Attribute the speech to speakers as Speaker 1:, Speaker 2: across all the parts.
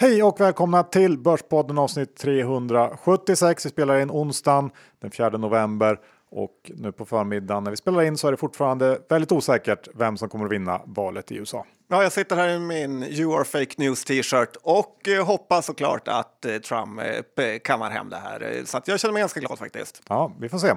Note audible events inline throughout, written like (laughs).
Speaker 1: Hej och välkomna till Börspodden avsnitt 376. Vi spelar in onsdagen den 4 november och nu på förmiddagen när vi spelar in så är det fortfarande väldigt osäkert vem som kommer att vinna valet i USA.
Speaker 2: Ja, jag sitter här i min You are fake news t-shirt och eh, hoppas såklart att eh, Trump eh, kammar hem det här. Så jag känner mig ganska glad faktiskt.
Speaker 1: Ja, vi får se.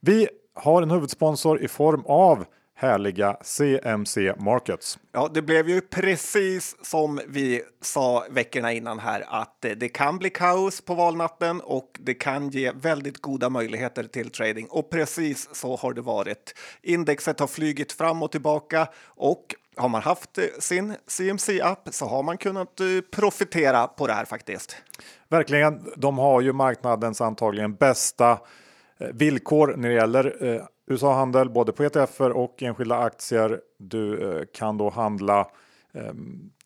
Speaker 1: Vi har en huvudsponsor i form av härliga CMC Markets.
Speaker 2: Ja, det blev ju precis som vi sa veckorna innan här att det kan bli kaos på valnatten och det kan ge väldigt goda möjligheter till trading. Och precis så har det varit. Indexet har flygit fram och tillbaka och har man haft sin CMC-app så har man kunnat eh, profitera på det här faktiskt.
Speaker 1: Verkligen. De har ju marknadens antagligen bästa eh, villkor när det gäller eh, USA-handel både på ETFer och enskilda aktier. Du eh, kan då handla eh,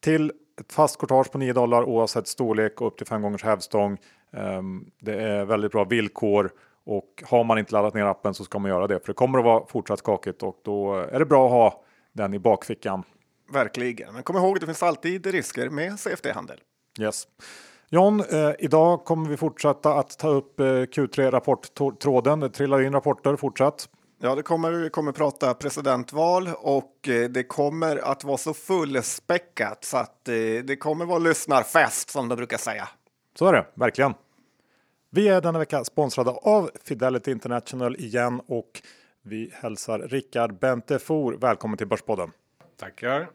Speaker 1: till ett fast courtage på 9 dollar oavsett storlek och upp till 5 gångers hävstång. Eh, det är väldigt bra villkor och har man inte laddat ner appen så ska man göra det för det kommer att vara fortsatt skakigt och då är det bra att ha den i bakfickan.
Speaker 2: Verkligen, men kom ihåg det finns alltid risker med CFD-handel.
Speaker 1: Yes. John, eh, idag kommer vi fortsätta att ta upp eh, Q3 rapporttråden. Det trillar in rapporter fortsatt.
Speaker 2: Ja, det kommer, vi kommer prata presidentval och eh, det kommer att vara så fullspäckat så att eh, det kommer vara lyssnarfest som de brukar säga.
Speaker 1: Så är det, verkligen. Vi är denna vecka sponsrade av Fidelity International igen och vi hälsar Rickard Bentefor välkommen till Börspodden.
Speaker 3: Tackar.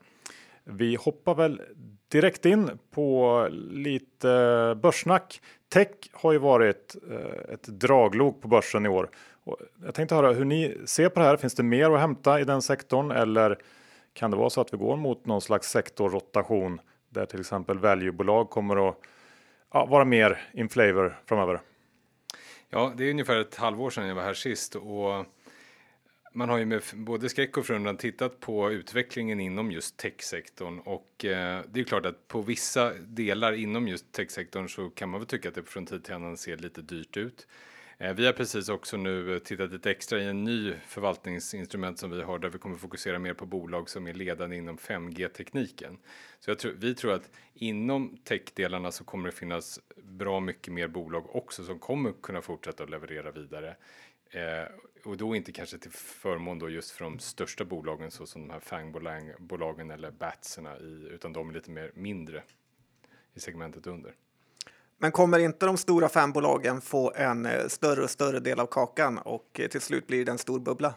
Speaker 1: Vi hoppar väl direkt in på lite börssnack. Tech har ju varit eh, ett draglok på börsen i år jag tänkte höra hur ni ser på det här. Finns det mer att hämta i den sektorn eller kan det vara så att vi går mot någon slags sektorrotation där till exempel valuebolag kommer att ja, vara mer in flavor framöver?
Speaker 3: Ja, det är ungefär ett halvår sedan jag var här sist och man har ju med både skräck och förundran tittat på utvecklingen inom just techsektorn och eh, det är klart att på vissa delar inom just techsektorn så kan man väl tycka att det från tid till annan ser lite dyrt ut. Eh, vi har precis också nu eh, tittat lite extra i en ny förvaltningsinstrument som vi har där vi kommer fokusera mer på bolag som är ledande inom 5G-tekniken. Så jag tror, vi tror att inom techdelarna så kommer det finnas bra mycket mer bolag också som kommer kunna fortsätta att leverera vidare. Eh, och då inte kanske till förmån då just för de största bolagen så som de här FANG-bolagen eller BATSerna i, utan de är lite mer mindre i segmentet under.
Speaker 2: Men kommer inte de stora fanbolagen få en eh, större och större del av kakan och eh, till slut blir det en stor bubbla?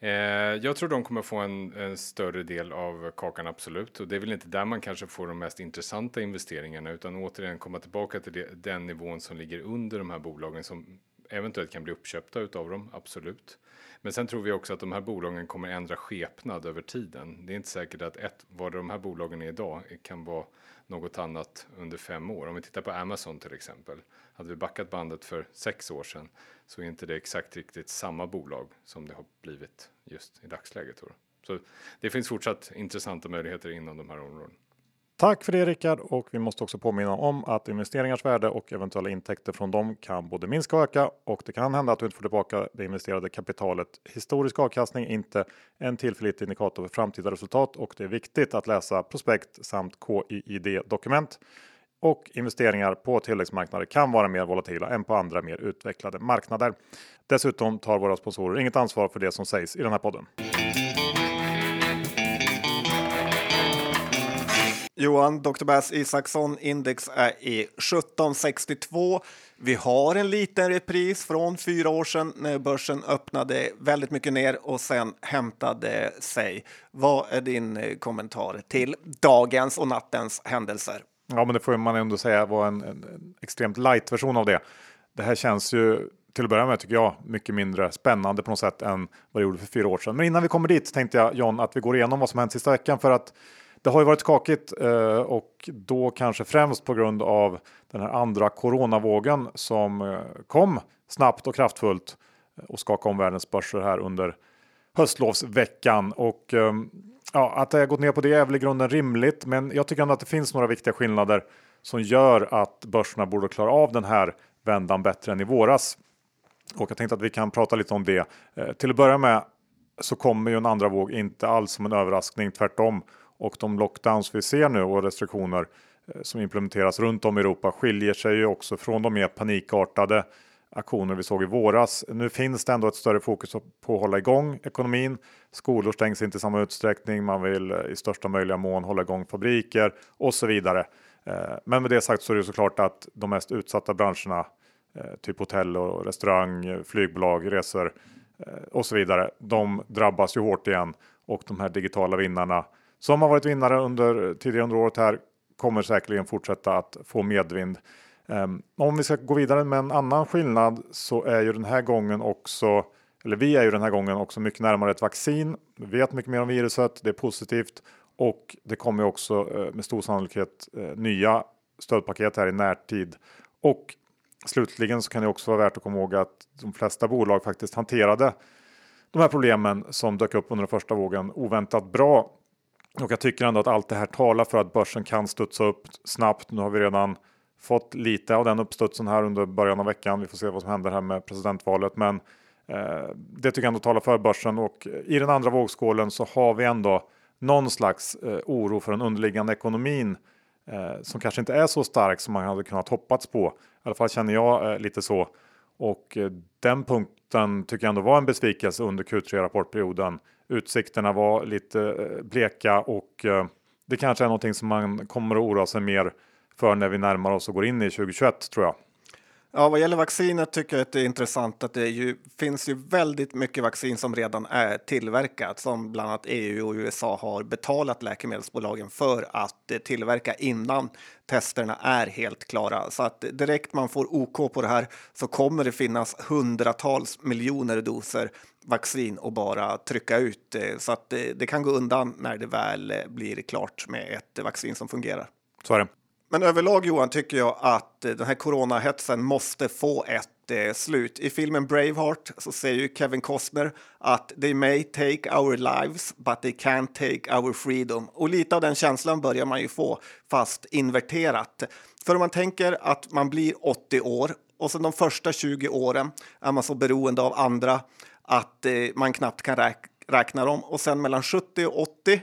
Speaker 3: Eh, jag tror de kommer få en, en, större del av kakan, absolut. Och det är väl inte där man kanske får de mest intressanta investeringarna, utan återigen komma tillbaka till det, den nivån som ligger under de här bolagen som eventuellt kan bli uppköpta utav dem, absolut. Men sen tror vi också att de här bolagen kommer ändra skepnad över tiden. Det är inte säkert att ett, vad de här bolagen är idag kan vara något annat under fem år. Om vi tittar på Amazon till exempel. Hade vi backat bandet för sex år sedan så är inte det exakt riktigt samma bolag som det har blivit just i dagsläget. Så det finns fortsatt intressanta möjligheter inom de här områdena.
Speaker 1: Tack för det Rickard och vi måste också påminna om att investeringars värde och eventuella intäkter från dem kan både minska och öka och det kan hända att du inte får tillbaka det investerade kapitalet. Historisk avkastning är inte en tillförlitlig indikator för framtida resultat och det är viktigt att läsa prospekt samt KIID dokument. Och investeringar på tilläggsmarknader kan vara mer volatila än på andra mer utvecklade marknader. Dessutom tar våra sponsorer inget ansvar för det som sägs i den här podden.
Speaker 2: Johan, Dr. Bass Isaksson, index är i 1762. Vi har en liten repris från fyra år sedan när börsen öppnade väldigt mycket ner och sen hämtade sig. Vad är din eh, kommentar till dagens och nattens händelser?
Speaker 1: Ja, men det får man ändå säga var en, en, en extremt light version av det. Det här känns ju till att börja med tycker jag mycket mindre spännande på något sätt än vad det gjorde för fyra år sedan. Men innan vi kommer dit tänkte jag John att vi går igenom vad som hänt sista veckan för att det har ju varit skakigt eh, och då kanske främst på grund av den här andra coronavågen som eh, kom snabbt och kraftfullt eh, och skakade om världens börser här under höstlovsveckan. Och ehm, ja, att det har gått ner på det är väl i grunden rimligt, men jag tycker ändå att det finns några viktiga skillnader som gör att börserna borde klara av den här vändan bättre än i våras. Och jag tänkte att vi kan prata lite om det. Till att börja med så kommer ju en andra våg inte alls som en överraskning, tvärtom och de lockdowns vi ser nu och restriktioner eh, som implementeras runt om i Europa skiljer sig ju också från de mer panikartade aktioner vi såg i våras. Nu finns det ändå ett större fokus på att hålla igång ekonomin. Skolor stängs inte i samma utsträckning. Man vill eh, i största möjliga mån hålla igång fabriker och så vidare. Eh, men med det sagt så är det såklart att de mest utsatta branscherna, typ hotell och restaurang, flygbolag, resor och så vidare, de drabbas ju hårt igen och de här digitala vinnarna som har varit vinnare under tidigare under året här kommer säkerligen fortsätta att få medvind. Um, om vi ska gå vidare med en annan skillnad så är ju den här gången också, eller vi är ju den här gången också mycket närmare ett vaccin. Vi vet mycket mer om viruset, det är positivt och det kommer också eh, med stor sannolikhet eh, nya stödpaket här i närtid. Och slutligen så kan det också vara värt att komma ihåg att de flesta bolag faktiskt hanterade de här problemen som dök upp under den första vågen oväntat bra. Och jag tycker ändå att allt det här talar för att börsen kan studsa upp snabbt. Nu har vi redan fått lite av den uppstudsen här under början av veckan. Vi får se vad som händer här med presidentvalet, men eh, det tycker jag ändå talar för börsen och i den andra vågskålen så har vi ändå någon slags eh, oro för den underliggande ekonomin eh, som kanske inte är så stark som man hade kunnat hoppats på. I alla fall känner jag eh, lite så och eh, den punkten tycker jag ändå var en besvikelse under Q3 rapportperioden. Utsikterna var lite eh, bleka och eh, det kanske är någonting som man kommer att oroa sig mer för när vi närmar oss och går in i 2021 tror jag.
Speaker 2: Ja, vad gäller vaccinet tycker jag att det är intressant att det ju, finns ju väldigt mycket vaccin som redan är tillverkat som bland annat EU och USA har betalat läkemedelsbolagen för att eh, tillverka innan testerna är helt klara. Så att direkt man får OK på det här så kommer det finnas hundratals miljoner doser vaccin och bara trycka ut eh, så att det, det kan gå undan när det väl eh, blir klart med ett vaccin som fungerar.
Speaker 1: Så är det.
Speaker 2: Men överlag Johan tycker jag att eh, den här coronahetsen måste få ett eh, slut. I filmen Braveheart så säger ju Kevin Costner att they may take our lives but they can't take our freedom. Och lite av den känslan börjar man ju få fast inverterat. För om man tänker att man blir 80 år och sen de första 20 åren är man så beroende av andra att eh, man knappt kan räk räkna dem och sen mellan 70 och 80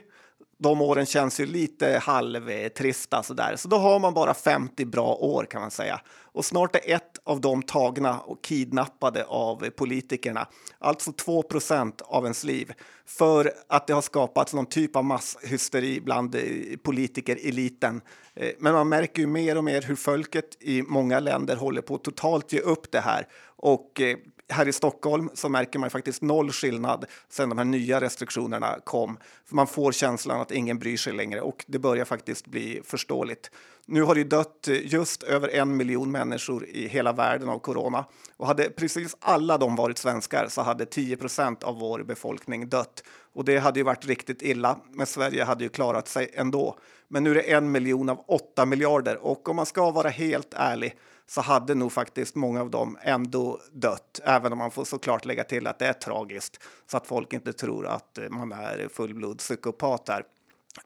Speaker 2: de åren känns ju lite halvtrista sådär. Så då har man bara 50 bra år kan man säga. Och snart är ett av dem tagna och kidnappade av politikerna. Alltså 2% av ens liv. För att det har skapats någon typ av masshysteri bland eh, politikereliten. Eh, men man märker ju mer och mer hur folket i många länder håller på att totalt ge upp det här. Och eh, här i Stockholm så märker man faktiskt noll skillnad sen de här nya restriktionerna kom. För man får känslan att ingen bryr sig längre och det börjar faktiskt bli förståeligt. Nu har det dött just över en miljon människor i hela världen av corona och hade precis alla de varit svenskar så hade 10% av vår befolkning dött och det hade ju varit riktigt illa. Men Sverige hade ju klarat sig ändå. Men nu är det en miljon av åtta miljarder och om man ska vara helt ärlig så hade nog faktiskt många av dem ändå dött, även om man får såklart lägga till att det är tragiskt så att folk inte tror att eh, man är fullblodspsykopat där.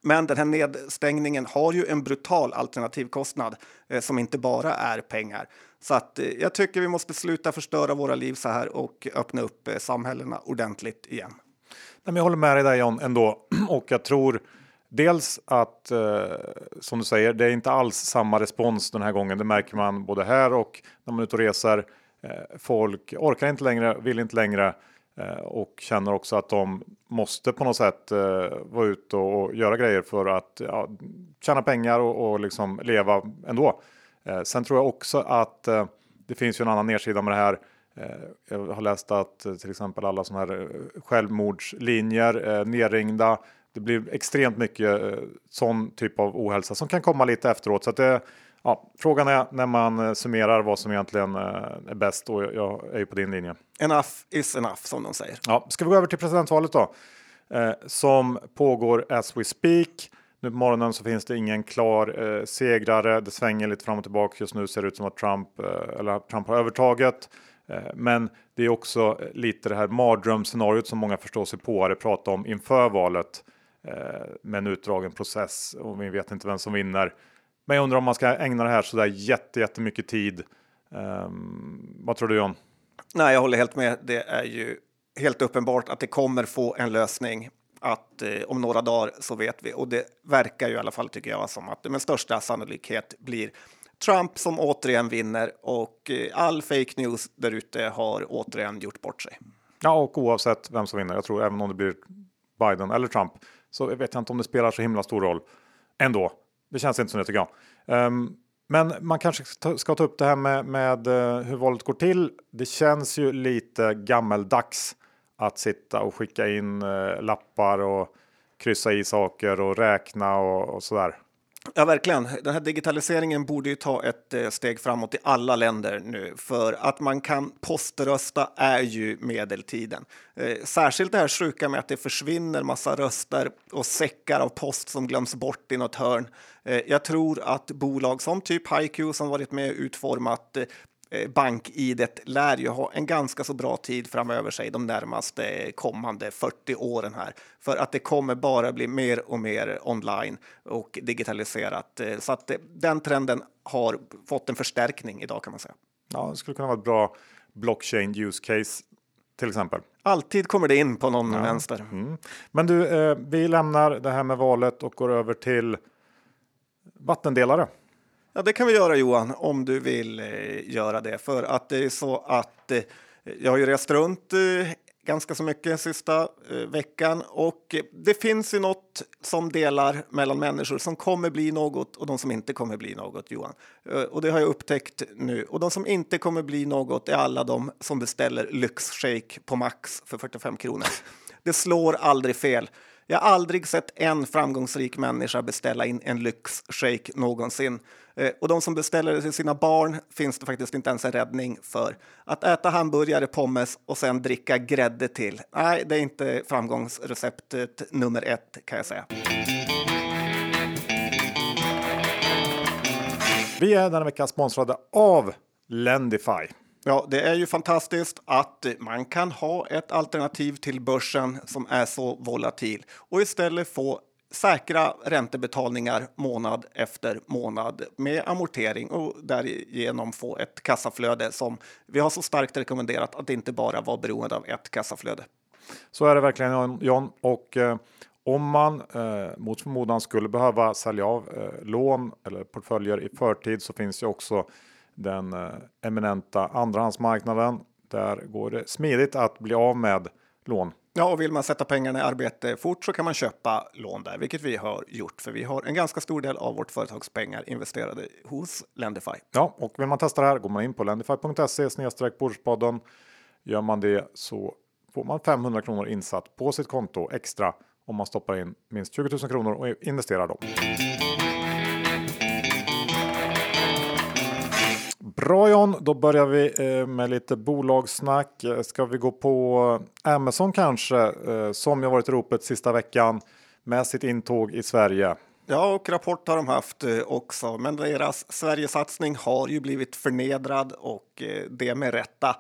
Speaker 2: Men den här nedstängningen har ju en brutal alternativkostnad eh, som inte bara är pengar. Så att eh, jag tycker vi måste sluta förstöra våra liv så här och öppna upp eh, samhällena ordentligt igen.
Speaker 1: Nej, men jag håller med dig där John ändå (clears throat) och jag tror Dels att, eh, som du säger, det är inte alls samma respons den här gången. Det märker man både här och när man är ute och reser. Eh, folk orkar inte längre, vill inte längre eh, och känner också att de måste på något sätt eh, vara ute och, och, göra grejer för att ja, tjäna pengar och, och liksom leva ändå. Eh, sen tror jag också att eh, det finns ju en annan nedsida med det här. Eh, jag har läst att eh, till exempel alla sådana här eh, självmordslinjer, nerringda, det blir extremt mycket eh, sån typ av ohälsa som kan komma lite efteråt. Så det, ja, frågan är när man eh, summerar vad som egentligen eh, är bäst och jag är ju på din linje.
Speaker 2: Enough is enough som de säger.
Speaker 1: Ja, ska vi gå över till presidentvalet då? Eh, som pågår as we speak. Nu på morgonen så finns det ingen klar eh, segrare. Det svänger lite fram och tillbaka. Just nu ser det ut som att Trump, eh, eller Trump har övertaget. Men det är också lite det här mardrömsscenariot som många förstår sig på att prata om inför valet. Eh, med en utdragen process och vi vet inte vem som vinner. Men jag undrar om man ska ägna det här så där jätte, jättemycket tid. Um, vad tror du John?
Speaker 2: Nej, jag håller helt med. Det är ju helt uppenbart att det kommer få en lösning. att eh, om några dagar så vet vi. Och det verkar ju i alla fall, tycker jag, som att det med största sannolikhet blir Trump som återigen vinner och eh, all fake news där ute har återigen gjort bort sig.
Speaker 1: Ja, och oavsett vem som vinner, jag tror även om det blir Biden eller Trump, så vet jag inte om det spelar så himla stor roll ändå. Det känns inte som det tycker jag. Um, men man kanske ska ta upp det här med, med eh, hur valet går till. Det känns ju lite gammeldags att sitta och skicka in eh, lappar och kryssa i saker och räkna och, och sådär.
Speaker 2: Ja, verkligen. Den här digitaliseringen borde ju ta ett eh, steg framåt i alla länder nu, för att man kan poströsta är ju medeltiden. Eh, särskilt det här sjuka med att det försvinner massa röster och säckar av post som glöms bort i något hörn. Eh, jag tror att bolag som typ HiQ som varit med och utformat Eh, bank-id lär ju ha en ganska så bra tid framöver sig de närmaste kommande 40 åren här. För att det kommer bara bli mer och mer online och digitaliserat. Eh, så att den trenden har fått en förstärkning idag kan man säga.
Speaker 1: Ja, det skulle kunna vara ett bra blockchain use case till exempel.
Speaker 2: Alltid kommer det in på någon ja. vänster.
Speaker 1: Mm. Men du, eh, vi lämnar det här med valet och går över till vattendelare.
Speaker 2: Ja, det kan vi göra Johan, om du vill eh, göra det. För att det är så att eh, jag har ju rest runt eh, ganska så mycket sista eh, veckan och det finns ju något som delar mellan människor som kommer bli något och de som inte kommer bli något, Johan. Eh, och det har jag upptäckt nu. Och de som inte kommer bli något är alla de som beställer lyxshake på Max för 45 kronor. Det slår aldrig fel. Jag har aldrig sett en framgångsrik människa beställa in en lyxshake någonsin. Eh, och de som beställer det till sina barn finns det faktiskt inte ens en räddning för. Att äta hamburgare, pommes och sen dricka grädde till. Nej, det är inte framgångsreceptet eh, nummer ett kan jag säga.
Speaker 1: Vi är denna vecka sponsrade av Lendify.
Speaker 2: Ja, det är ju fantastiskt att man kan ha ett alternativ till börsen som är så volatil och istället få säkra räntebetalningar månad efter månad med amortering och därigenom få ett kassaflöde som vi har så starkt rekommenderat att inte bara vara beroende av ett kassaflöde.
Speaker 1: Så är det verkligen John och eh, om man eh, mot förmodan skulle behöva sälja av eh, lån eller portföljer i förtid så finns ju också den eh, eminenta andrahandsmarknaden. Där går det smidigt att bli av med lån.
Speaker 2: Ja, och vill man sätta pengarna i arbete fort så kan man köpa lån där, vilket vi har gjort, för vi har en ganska stor del av vårt företags pengar investerade hos Lendify.
Speaker 1: Ja, och vill man testa det här går man in på lendify.se snedstreck Börspodden. Gör man det så får man 500 kronor insatt på sitt konto extra om man stoppar in minst 20 000 kronor och investerar dem. Bra John, då börjar vi eh, med lite bolagssnack. Eh, ska vi gå på Amazon kanske, eh, som ju varit i ropet sista veckan med sitt intåg i Sverige.
Speaker 2: Ja, och rapport har de haft också, men deras Sverigesatsning har ju blivit förnedrad och det med rätta.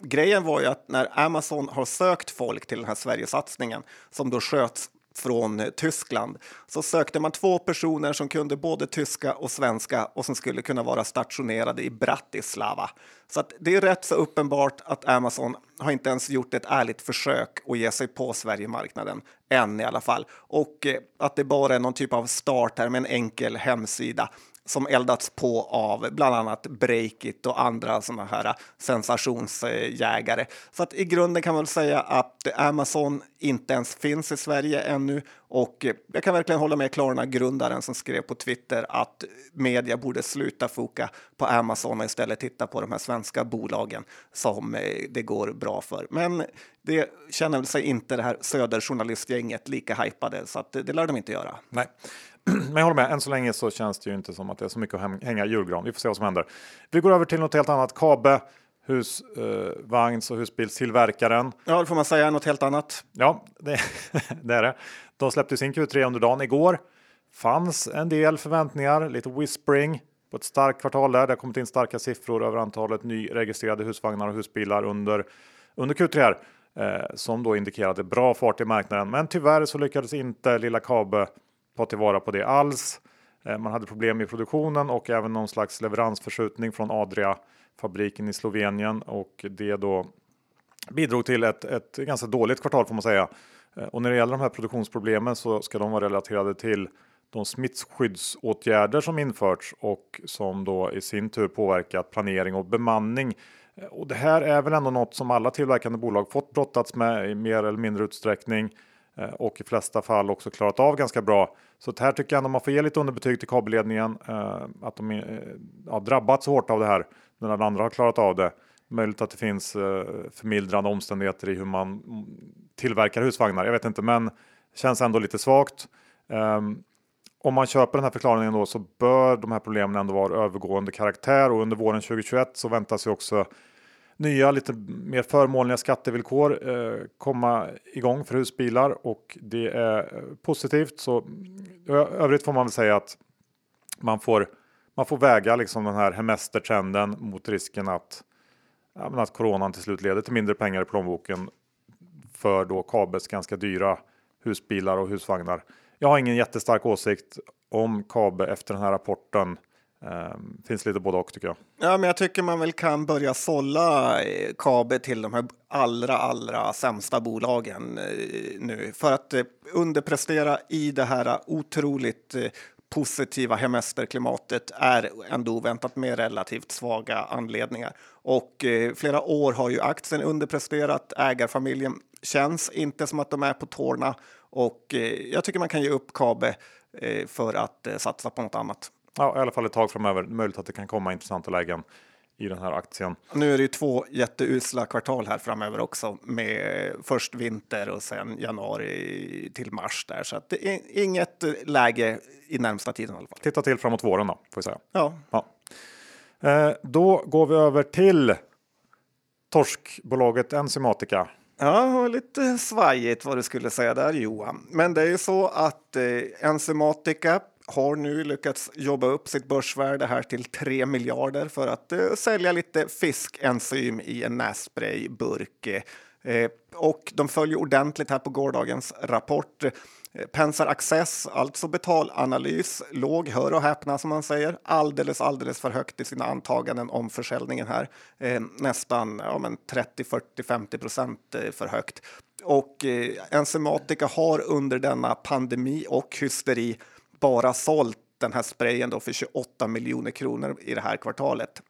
Speaker 2: Grejen var ju att när Amazon har sökt folk till den här Sverigesatsningen som då sköts från eh, Tyskland så sökte man två personer som kunde både tyska och svenska och som skulle kunna vara stationerade i Bratislava. Så att det är rätt så uppenbart att Amazon har inte ens gjort ett ärligt försök att ge sig på Sverigemarknaden än i alla fall. Och eh, att det bara är någon typ av start här med en enkel hemsida som eldats på av bland annat Breakit och andra sådana här sensationsjägare. Så att i grunden kan man väl säga att Amazon inte ens finns i Sverige ännu och jag kan verkligen hålla med Klarna-grundaren som skrev på Twitter att media borde sluta foka på Amazon och istället titta på de här svenska bolagen som eh, det går bra för. Men det känner väl sig inte det här söderjournalistgänget lika hypade så att det lär de inte göra.
Speaker 1: Nej. (clears throat) Men jag håller med, än så länge så känns det ju inte som att det är så mycket att hänga julgran. Vi får se vad som händer. Vi går över till något helt annat. Kabe, husvagns eh, och husbilstillverkaren.
Speaker 2: Ja, det får man säga, något helt annat.
Speaker 1: Ja, det, (laughs) det är det. De släppte sin Q3 under dagen igår. Fanns en del förväntningar, lite whispering på ett starkt kvartal där. Det har kommit in starka siffror över antalet nyregistrerade husvagnar och husbilar under, under Q3 här, eh, som då indikerade bra fart i marknaden. Men tyvärr så lyckades inte lilla Kabe ta tillvara på det alls. Eh, man hade problem i produktionen och även någon slags leveransförskjutning från Adria fabriken i Slovenien och det då bidrog till ett, ett ganska dåligt kvartal får man säga. Eh, och när det gäller de här produktionsproblemen så ska de vara relaterade till de smittskyddsåtgärder som införts och som då i sin tur påverkat planering och bemanning. Eh, och det här är väl ändå något som alla tillverkande bolag fått brottats med i mer eller mindre utsträckning Eh, och i flesta fall också klarat av ganska bra. Så här tycker jag ändå man får ge lite underbetyg till kabelledningen eh, att de eh, har drabbats hårt av det här när den andra har klarat av det. Möjligt att det finns förmildrande omständigheter i hur man mm, tillverkar husvagnar. Jag vet inte, men känns ändå lite svagt. Ehm, om man köper den här förklaringen då så bör de här problemen ändå vara övergående karaktär och under våren 2021 så väntas ju också nya lite mer förmånliga skattevillkor eh, komma igång för husbilar och det är positivt. Så övrigt får man väl säga att man får man får väga liksom den här hemestertrenden mot risken att, att coronan till slut leder till mindre pengar i plånboken för då KABEs ganska dyra husbilar och husvagnar. Jag har ingen jättestark åsikt om Kabe efter den här rapporten. Um, finns lite både och tycker jag.
Speaker 2: Ja, men jag tycker man väl kan börja sålla eh, Kabe till de här allra, allra sämsta bolagen eh, nu för att eh, underprestera i det här otroligt eh, positiva hemesterklimatet är ändå oväntat med relativt svaga anledningar. Och eh, flera år har ju aktien underpresterat. Ägarfamiljen känns inte som att de är på tårna och eh, jag tycker man kan ge upp Kabe eh, för att eh, satsa på något annat.
Speaker 1: Ja, i alla fall ett tag framöver. Möjligt att det kan komma intressanta lägen i den här aktien.
Speaker 2: Nu är det ju två jätteusla kvartal här framöver också med först vinter och sen januari till mars där så att det är inget läge i närmsta tiden i alla fall.
Speaker 1: Titta till framåt våren då får vi säga.
Speaker 2: Ja.
Speaker 1: ja. Eh, då går vi över till torskbolaget Enzymatica.
Speaker 2: Ja, lite svajigt vad du skulle säga där Johan. Men det är ju så att eh, Enzymatica har nu lyckats jobba upp sitt börsvärde här till 3 miljarder för att eh, sälja lite fiskenzym i en nässprayburk. Eh, och de följer ordentligt här på gårdagens rapport. Eh, Pensar Access, alltså betalanalys, låg, hör och häpna som man säger, alldeles, alldeles för högt i sina antaganden om försäljningen här. Eh, nästan ja, men 30, 40, 50 procent eh, för högt. Och eh, Enzymatica har under denna pandemi och hysteri bara sålt den här sprayen då för 28 miljoner kronor i det här kvartalet.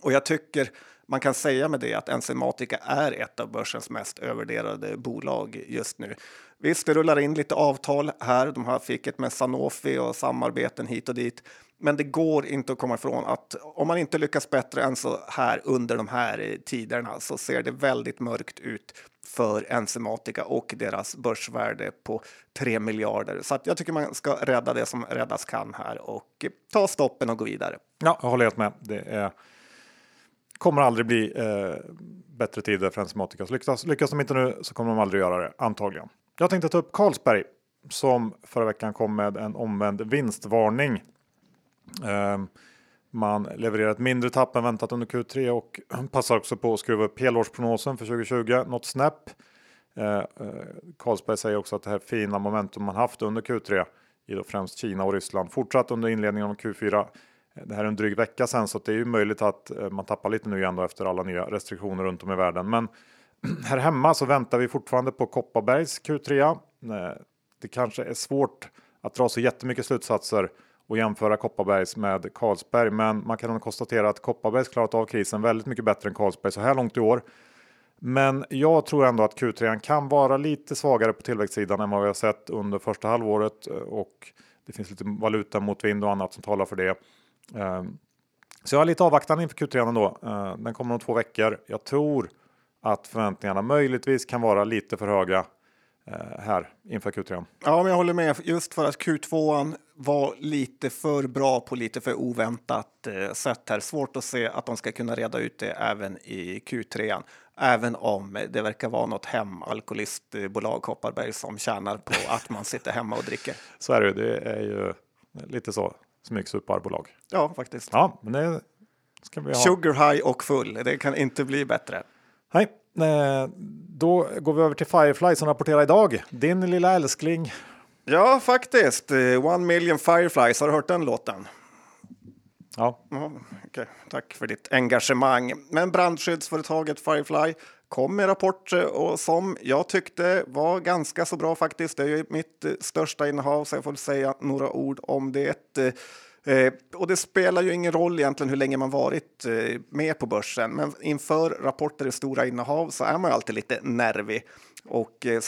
Speaker 2: Och jag tycker man kan säga med det att Enzymatica är ett av börsens mest övervärderade bolag just nu. Visst, det rullar in lite avtal här. De har fick med Sanofi och samarbeten hit och dit. Men det går inte att komma ifrån att om man inte lyckas bättre än så här under de här tiderna så ser det väldigt mörkt ut för Enzymatica och deras börsvärde på 3 miljarder. Så jag tycker man ska rädda det som räddas kan här och ta stoppen och gå vidare.
Speaker 1: Ja, jag håller helt med. Det är, kommer aldrig bli eh, bättre tider för Enzymatica. Lyckas, lyckas de inte nu så kommer de aldrig göra det, antagligen. Jag tänkte ta upp Carlsberg som förra veckan kom med en omvänd vinstvarning. Eh, man levererar ett mindre tapp än väntat under Q3 och (clears throat) passar också på att skruva upp helårsprognosen för 2020 något snäpp. Eh, eh, Carlsberg säger också att det här fina momentum man haft under Q3 i då främst Kina och Ryssland fortsatt under inledningen av Q4. Eh, det här är en dryg vecka sedan så det är ju möjligt att eh, man tappar lite nu igen då efter alla nya restriktioner runt om i världen. Men (clears throat) här hemma så väntar vi fortfarande på Kopparbergs Q3. Det kanske är svårt att dra så jättemycket slutsatser och jämföra Kopparbergs med Carlsberg. Men man kan konstatera att Kopparbergs klarat av krisen väldigt mycket bättre än Carlsberg så här långt i år. Men jag tror ändå att Q3 kan vara lite svagare på tillväxtsidan än vad vi har sett under första halvåret och det finns lite valuta mot vind och annat som talar för det. Ehm, så jag är lite avvaktande inför Q3 ändå. Ehm, den kommer om två veckor. Jag tror att förväntningarna möjligtvis kan vara lite för höga här inför Q3.
Speaker 2: Ja, men jag håller med. Just för att Q2 var lite för bra på lite för oväntat eh, sätt här. Svårt att se att de ska kunna reda ut det även i Q3. Även om det verkar vara något hemalkoholistbolag Kopparberg som tjänar på (laughs) att man sitter hemma och dricker.
Speaker 1: Så är det Det är ju lite så smygsuparbolag.
Speaker 2: Ja, faktiskt.
Speaker 1: Ja, men det ska vi ha.
Speaker 2: Sugar high och full. Det kan inte bli bättre.
Speaker 1: Nej, Eh, då går vi över till Firefly som rapporterar idag. Din lilla älskling.
Speaker 2: Ja, faktiskt. Eh, One Million Fireflies, har du hört den låten?
Speaker 1: Ja.
Speaker 2: Ja, okay. Tack för ditt engagemang. Men brandskyddsföretaget Firefly kom med rapport eh, och som jag tyckte var ganska så bra faktiskt. Det är ju mitt eh, största innehav så jag får säga några ord om det. Eh, och det spelar ju ingen roll egentligen hur länge man varit eh, med på börsen, men inför rapporter i stora innehav så är man ju alltid lite nervig. Och eh,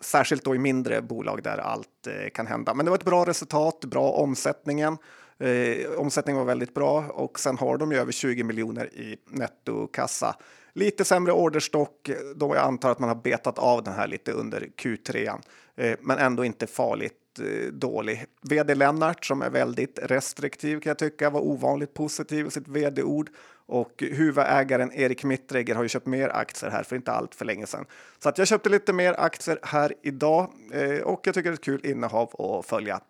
Speaker 2: särskilt då i mindre bolag där allt eh, kan hända. Men det var ett bra resultat, bra omsättningen. Eh, omsättningen var väldigt bra och sen har de ju över 20 miljoner i nettokassa. Lite sämre orderstock då jag antar att man har betat av den här lite under Q3, eh, men ändå inte farligt Eh, dålig. VD Lennart som är väldigt restriktiv kan jag tycka var ovanligt positiv i sitt vd-ord och huvudägaren Erik Mittregger har ju köpt mer aktier här för inte allt för länge sedan. Så att jag köpte lite mer aktier här idag eh, och jag tycker det är ett kul innehav att följa.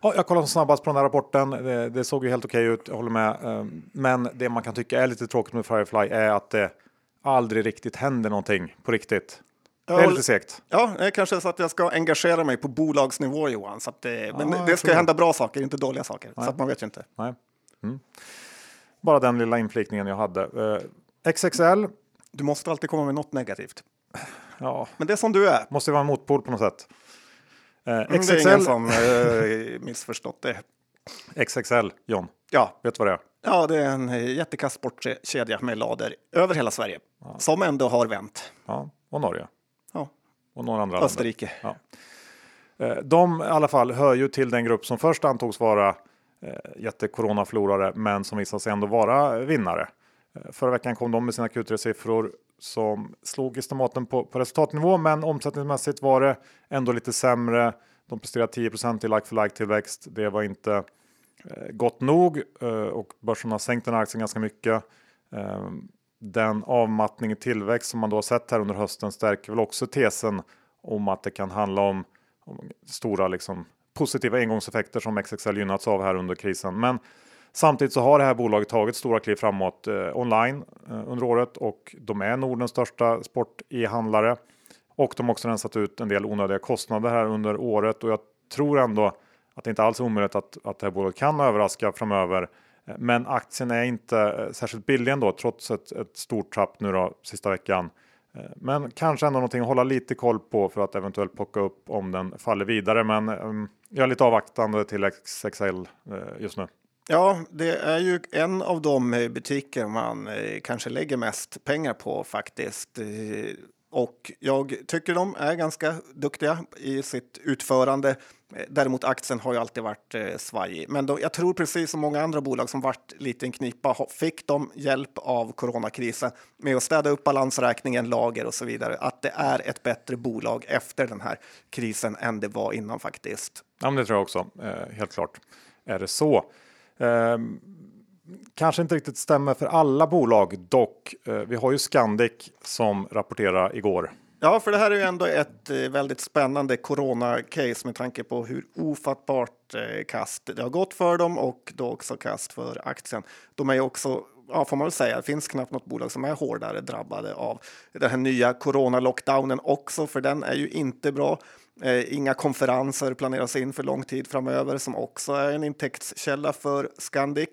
Speaker 1: Ja, jag kollade snabbast på den här rapporten. Det, det såg ju helt okej ut, jag håller med. Ehm, men det man kan tycka är lite tråkigt med Firefly är att det aldrig riktigt händer någonting på riktigt. Det är lite segt.
Speaker 2: Ja, det är kanske så att jag ska engagera mig på bolagsnivå Johan. Så att, det, men det ska hända bra saker, inte dåliga saker. Nej. Så att man vet ju inte.
Speaker 1: Nej. Mm. Bara den lilla inflikningen jag hade. Uh, eh, XXL.
Speaker 2: Du måste alltid komma med något negativt.
Speaker 1: Ja.
Speaker 2: Men det är som du är.
Speaker 1: Måste vara en motpol på något sätt.
Speaker 2: Uh, XXL. Det är ingen som uh, missförstått det.
Speaker 1: XXL, John.
Speaker 2: Ja.
Speaker 1: Vet du vad det är?
Speaker 2: Ja, det är en jättekass sportkedja med lader över hela Sverige. Ja. Som ändå har vänt.
Speaker 1: Ja, och Norge. Och några andra
Speaker 2: Österrike.
Speaker 1: Ja. De i alla fall hör ju till den grupp som först antogs vara Eh, jättecoronaförlorare, men som visade sig ändå vara vinnare. Eh, förra veckan kom de med sina Q3-siffror som slog estimaten på, på resultatnivå, men omsättningsmässigt var det ändå lite sämre. De presterade 10% i like-for-like tillväxt. Det var inte eh, gott nog eh, och börsen har sänkt den här aktien ganska mycket. Eh, den avmattning i tillväxt som man då har sett här under hösten stärker väl också tesen om att det kan handla om, om stora liksom, positiva engångseffekter som XXL gynnats av här under krisen. Men samtidigt så har det här bolaget tagit stora kliv framåt eh, online eh, under året och de är Nordens största sport e-handlare och de har också rensat ut en del onödiga kostnader här under året och jag tror ändå att det inte alls är omöjligt att, att det här bolaget kan överraska framöver. Men aktien är inte eh, särskilt billig ändå trots ett, ett stort trapp nu då sista veckan. Eh, men kanske ändå någonting att hålla lite koll på för att eventuellt plocka upp om den faller vidare. Men ehm, jag är lite avvaktande till XXL eh, just nu.
Speaker 2: Ja, det är ju en av de butiker man kanske lägger mest pengar på faktiskt. Och jag tycker de är ganska duktiga i sitt utförande. Däremot aktien har ju alltid varit eh, svajig. Men då, jag tror precis som många andra bolag som varit lite en knipa fick de hjälp av coronakrisen med att städa upp balansräkningen, lager och så vidare. Att det är ett bättre bolag efter den här krisen än det var innan faktiskt.
Speaker 1: Ja, men det tror jag också. Eh, helt klart är det så. Eh, kanske inte riktigt stämmer för alla bolag dock. Eh, vi har ju Scandic som rapporterar igår.
Speaker 2: Ja, för det här är ju ändå ett eh, väldigt spännande corona-case med tanke på hur ofattbart eh, kast det har gått för dem och då också kast för aktien. De är ju också ja, får man väl säga, det finns knappt något bolag som är hårdare drabbade av den här nya corona-lockdownen också, för den är ju inte bra. Eh, inga konferenser planeras in för lång tid framöver som också är en intäktskälla för Scandic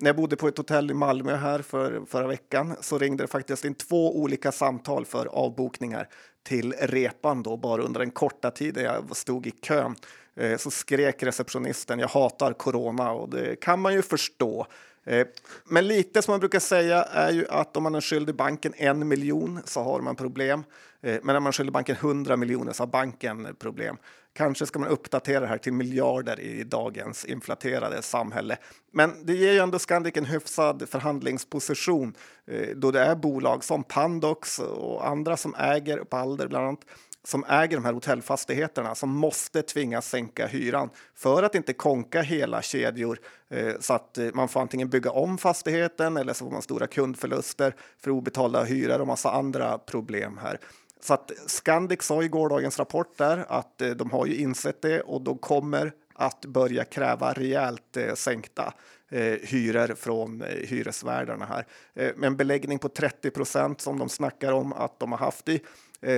Speaker 2: när jag bodde på ett hotell i Malmö här för förra veckan så ringde det faktiskt in två olika samtal för avbokningar till repan då bara under den korta tiden jag stod i kön. Eh, så skrek receptionisten jag hatar corona och det kan man ju förstå. Eh, men lite som man brukar säga är ju att om man är skyldig banken en miljon så har man problem. Eh, men om man skyldig banken 100 miljoner så har banken problem. Kanske ska man uppdatera det här till miljarder i dagens inflaterade samhälle. Men det ger ju ändå Scandic en hyfsad förhandlingsposition eh, då det är bolag som Pandox och andra som äger Balder bland annat som äger de här hotellfastigheterna som måste tvingas sänka hyran för att inte konka hela kedjor eh, så att eh, man får antingen bygga om fastigheten eller så får man stora kundförluster för obetalda hyror och massa andra problem här. Så att Scandic sa i gårdagens rapport där att eh, de har ju insett det och de kommer att börja kräva rejält eh, sänkta eh, hyror från hyresvärdarna här. Med en beläggning på 30 procent som de snackar om att de har haft i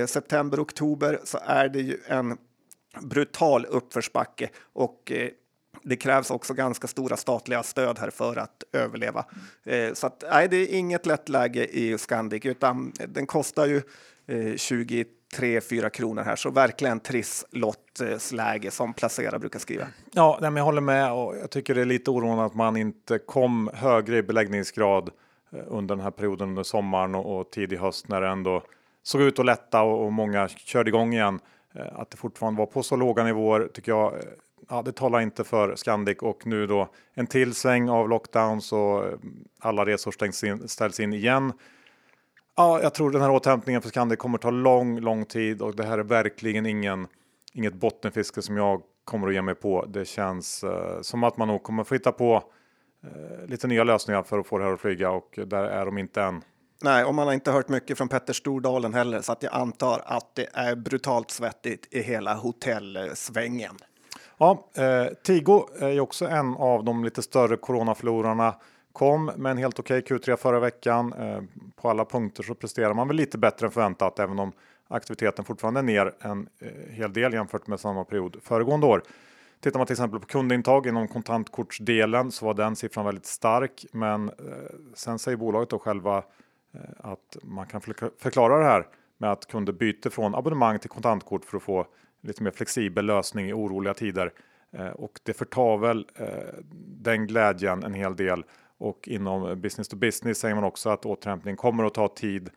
Speaker 2: september, oktober så är det ju en brutal uppförsbacke och det krävs också ganska stora statliga stöd här för att överleva. Så att, nej, det är inget lätt läge i Scandic, utan den kostar ju eh, 23-4 kronor här, så verkligen trisslottsläge som placerare brukar skriva.
Speaker 1: Ja, nej, men jag håller med och jag tycker det är lite oroande att man inte kom högre i beläggningsgrad eh, under den här perioden under sommaren och, och tidig höst när det ändå såg ut att lätta och, och många körde igång igen. Eh, att det fortfarande var på så låga nivåer tycker jag, eh, ja, det talar inte för Scandic och nu då en till sväng av lockdowns och alla resor stängs in, ställs in igen. Ja, jag tror den här återhämtningen för Scandic kommer ta lång, lång tid och det här är verkligen ingen, inget bottenfiske som jag kommer att ge mig på. Det känns eh, som att man nog kommer få hitta på eh, lite nya lösningar för att få det här att flyga och där är de inte än.
Speaker 2: Nej, och man har inte hört mycket från Petter Stordalen heller, så att jag antar att det är brutalt svettigt i hela hotellsvängen.
Speaker 1: Ja, eh, Tigo är ju också en av de lite större coronaförlorarna. Kom med en helt okej okay Q3 förra veckan. Eh, på alla punkter så presterar man väl lite bättre än förväntat, även om aktiviteten fortfarande är ner en eh, hel del jämfört med samma period föregående år. Tittar man till exempel på kundintag inom kontantkortsdelen så var den siffran väldigt stark, men eh, sen säger bolaget då själva eh, att man kan förklara det här med att kunder byter från abonnemang till kontantkort för att få lite mer flexibel lösning i oroliga tider. Och det förtar väl den glädjen en hel del. Och inom business to business säger man också att återhämtning kommer att ta tid.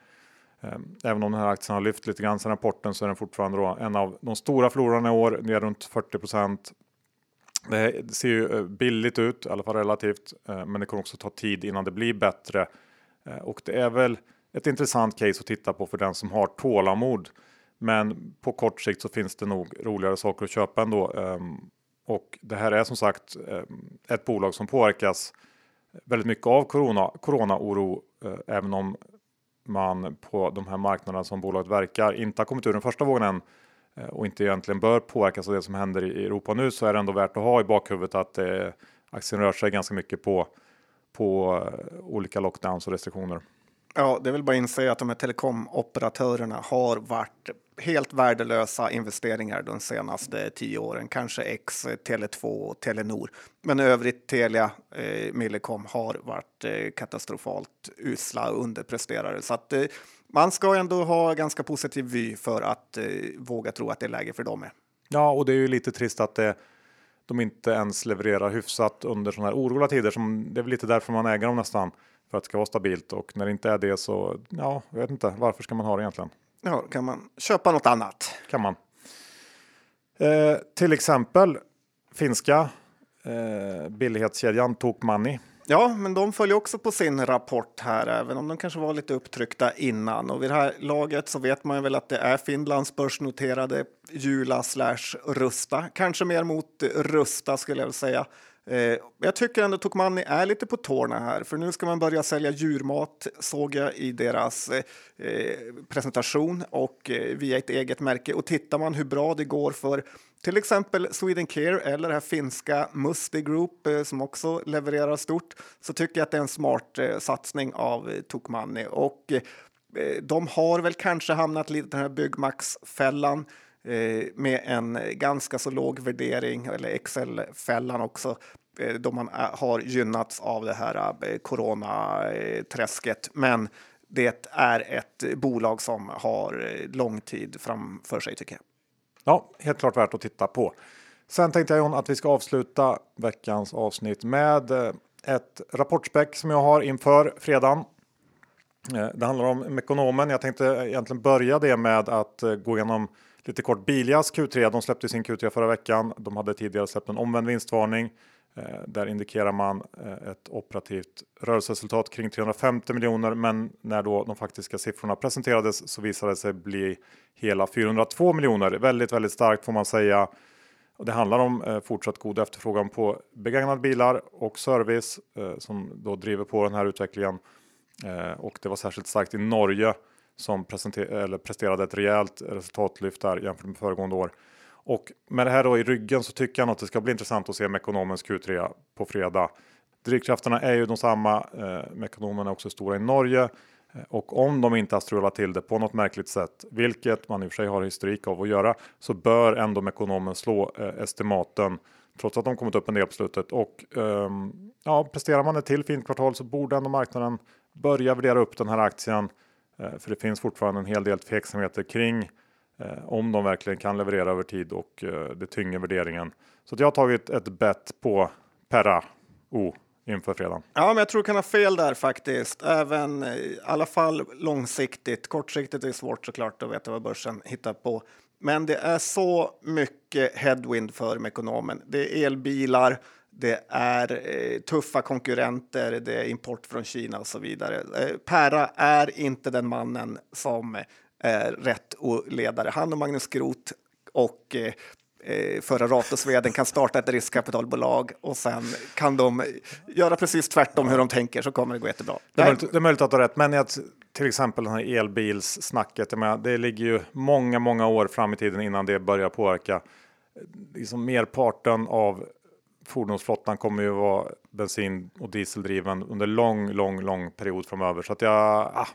Speaker 1: Ehm, även om den här aktien har lyft lite grann sen rapporten så är den fortfarande en av de stora förlorarna i år, ner runt 40% Det ser ju eh, billigt ut, i alla fall relativt, eh, men det kommer också ta tid innan det blir bättre eh, och det är väl ett intressant case att titta på för den som har tålamod. Men på kort sikt så finns det nog roligare saker att köpa ändå. Ehm, och det här är som sagt ehm, ett bolag som påverkas väldigt mycket av corona, corona-oro, eh, även om man på de här marknaderna som bolaget verkar inte har kommit ur den första vågen än eh, och inte egentligen bör påverkas av det som händer i Europa nu så är det ändå värt att ha i bakhuvudet att eh, aktien rör sig ganska mycket på på eh, olika lockdowns och restriktioner.
Speaker 2: Ja, det är väl bara att inse att de här telekomoperatörerna har varit helt värdelösa investeringar de senaste tio åren. Kanske X, Tele2 och Telenor. Men övrigt Telia, eh, Millicom har varit eh, katastrofalt usla och underpresterare. Så att eh, man ska ändå ha ganska positiv vy för att eh, våga tro att det är läge för dem. Med.
Speaker 1: Ja, och det är ju lite trist att det de inte ens levererar hyfsat under sådana här oroliga tider. Som, det är väl lite därför man äger dem nästan. För att det ska vara stabilt och när det inte är det så, ja, jag vet inte. Varför ska man ha det egentligen?
Speaker 2: Ja, kan man köpa något annat?
Speaker 1: Kan man. Eh, till exempel finska eh, billighetskedjan Tokmanni
Speaker 2: Ja, men de följer också på sin rapport här, även om de kanske var lite upptryckta innan. Och vid det här laget så vet man ju väl att det är Finlands börsnoterade Jula slash Rusta, kanske mer mot Rusta skulle jag säga. Eh, jag tycker ändå Tokmanni är lite på tårna här, för nu ska man börja sälja djurmat, såg jag i deras eh, presentation och eh, via ett eget märke. Och tittar man hur bra det går för till exempel Swedencare eller det här finska Musti Group eh, som också levererar stort så tycker jag att det är en smart eh, satsning av eh, Tokmanni och de har väl kanske hamnat lite i den här Byggmax-fällan Eh, med en ganska så låg värdering eller Excel-fällan också eh, då man eh, har gynnats av det här coronaträsket. Men det är ett bolag som har lång tid framför sig tycker jag.
Speaker 1: Ja, helt klart värt att titta på. Sen tänkte jag John att vi ska avsluta veckans avsnitt med ett rapportspäck som jag har inför fredagen. Det handlar om Mekonomen. Jag tänkte egentligen börja det med att gå igenom lite kort Bilias Q3. De släppte sin Q3 förra veckan. De hade tidigare släppt en omvänd vinstvarning. Eh, där indikerar man eh, ett operativt rörelseresultat kring 350 miljoner, men när då de faktiska siffrorna presenterades så visade det sig bli hela 402 miljoner. Väldigt, väldigt starkt får man säga. Och det handlar om eh, fortsatt god efterfrågan på begagnade bilar och service eh, som då driver på den här utvecklingen. Eh, och det var särskilt starkt i Norge som eller presterade ett rejält resultatlyft där jämfört med föregående år. Och med det här då i ryggen så tycker jag att det ska bli intressant att se Mekonomens Q3 på fredag. Drivkrafterna är ju de samma. Eh, Mekonomen är också stora i Norge eh, och om de inte har strulat till det på något märkligt sätt, vilket man i och för sig har historik av att göra, så bör ändå Mekonomen slå eh, estimaten trots att de kommit upp en del på slutet. Och eh, ja, presterar man ett till fint kvartal så borde ändå marknaden börja värdera upp den här aktien. Eh, för det finns fortfarande en hel del tveksamheter kring eh, om de verkligen kan leverera över tid och eh, det tynger värderingen. Så jag har tagit ett bett på Perra O inför fredagen.
Speaker 2: Ja, men jag tror du kan ha fel där faktiskt. Även i alla fall långsiktigt. Kortsiktigt är det svårt såklart att veta vad börsen hittar på. Men det är så mycket headwind för ekonomen. Det är elbilar, det är eh, tuffa konkurrenter, det är import från Kina och så vidare. Eh, Pära är inte den mannen som är rätt ledare. Han och Magnus Groth och eh, eh, förra Ratosveden kan starta ett riskkapitalbolag och sen kan de göra precis tvärtom hur de tänker så kommer det gå jättebra.
Speaker 1: Det är möjligt, det är möjligt att du har rätt, men jag, till exempel den här elbilssnacket, det ligger ju många, många år fram i tiden innan det börjar påverka. Liksom merparten av fordonsflottan kommer ju vara bensin och dieseldriven under lång, lång, lång period framöver. Så att jag, ah,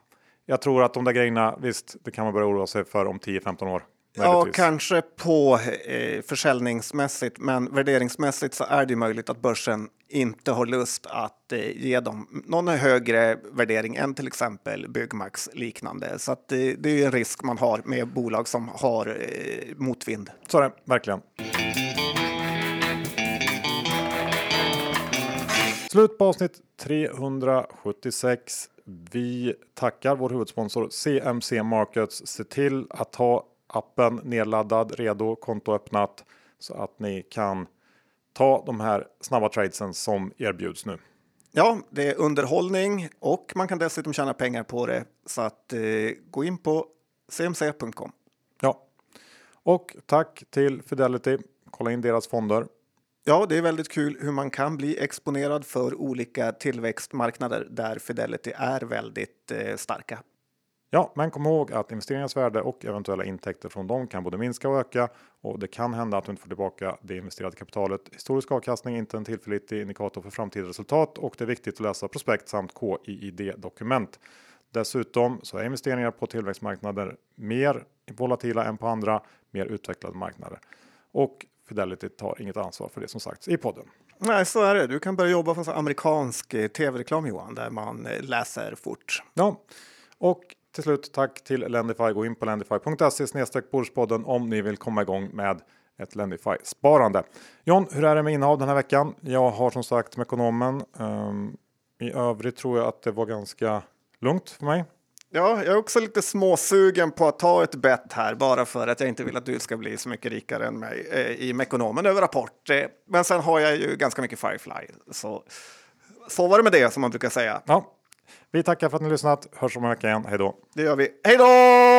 Speaker 1: jag tror att de där grejerna, visst, det kan man börja oroa sig för om 10-15 år.
Speaker 2: Ja, kanske på eh, försäljningsmässigt, men värderingsmässigt så är det möjligt att börsen inte har lust att eh, ge dem någon högre värdering än till exempel Byggmax liknande. Så att, eh, det är en risk man har med bolag som har eh, motvind.
Speaker 1: Så är det verkligen. Slut på avsnitt 376. Vi tackar vår huvudsponsor CMC Markets. Se till att ha appen nedladdad, redo, konto öppnat så att ni kan ta de här snabba tradesen som erbjuds nu.
Speaker 2: Ja, det är underhållning och man kan dessutom tjäna pengar på det. Så att eh, gå in på cmc.com.
Speaker 1: Ja, och tack till Fidelity. Kolla in deras fonder.
Speaker 2: Ja, det är väldigt kul hur man kan bli exponerad för olika tillväxtmarknader där Fidelity är väldigt eh, starka.
Speaker 1: Ja, men kom ihåg att investeringens värde och eventuella intäkter från dem kan både minska och öka och det kan hända att du inte får tillbaka det investerade kapitalet. Historisk avkastning är inte en tillförlitlig indikator för framtida resultat och det är viktigt att läsa prospekt samt KIID dokument. Dessutom så är investeringar på tillväxtmarknader mer volatila än på andra, mer utvecklade marknader. Och Fidelity tar inget ansvar för det som sagts i podden.
Speaker 2: Nej, så är det. Du kan börja jobba för amerikansk eh, tv-reklam Johan, där man eh, läser fort.
Speaker 1: Ja, och till slut tack till Lendify. Gå in på lendify.se Börspodden om ni vill komma igång med ett Lendify sparande. John, hur är det med innehav den här veckan? Jag har som sagt med ekonomen. Um, I övrigt tror jag att det var ganska lugnt för mig.
Speaker 2: Ja, jag är också lite småsugen på att ta ett bett här bara för att jag inte vill att du ska bli så mycket rikare än mig eh, i Mekonomen över Rapport. Eh, men sen har jag ju ganska mycket Firefly, så så var det med det som man brukar säga.
Speaker 1: Ja, vi tackar för att ni lyssnat. Hörs om en vecka igen. Hej då!
Speaker 2: Det gör vi. Hej då!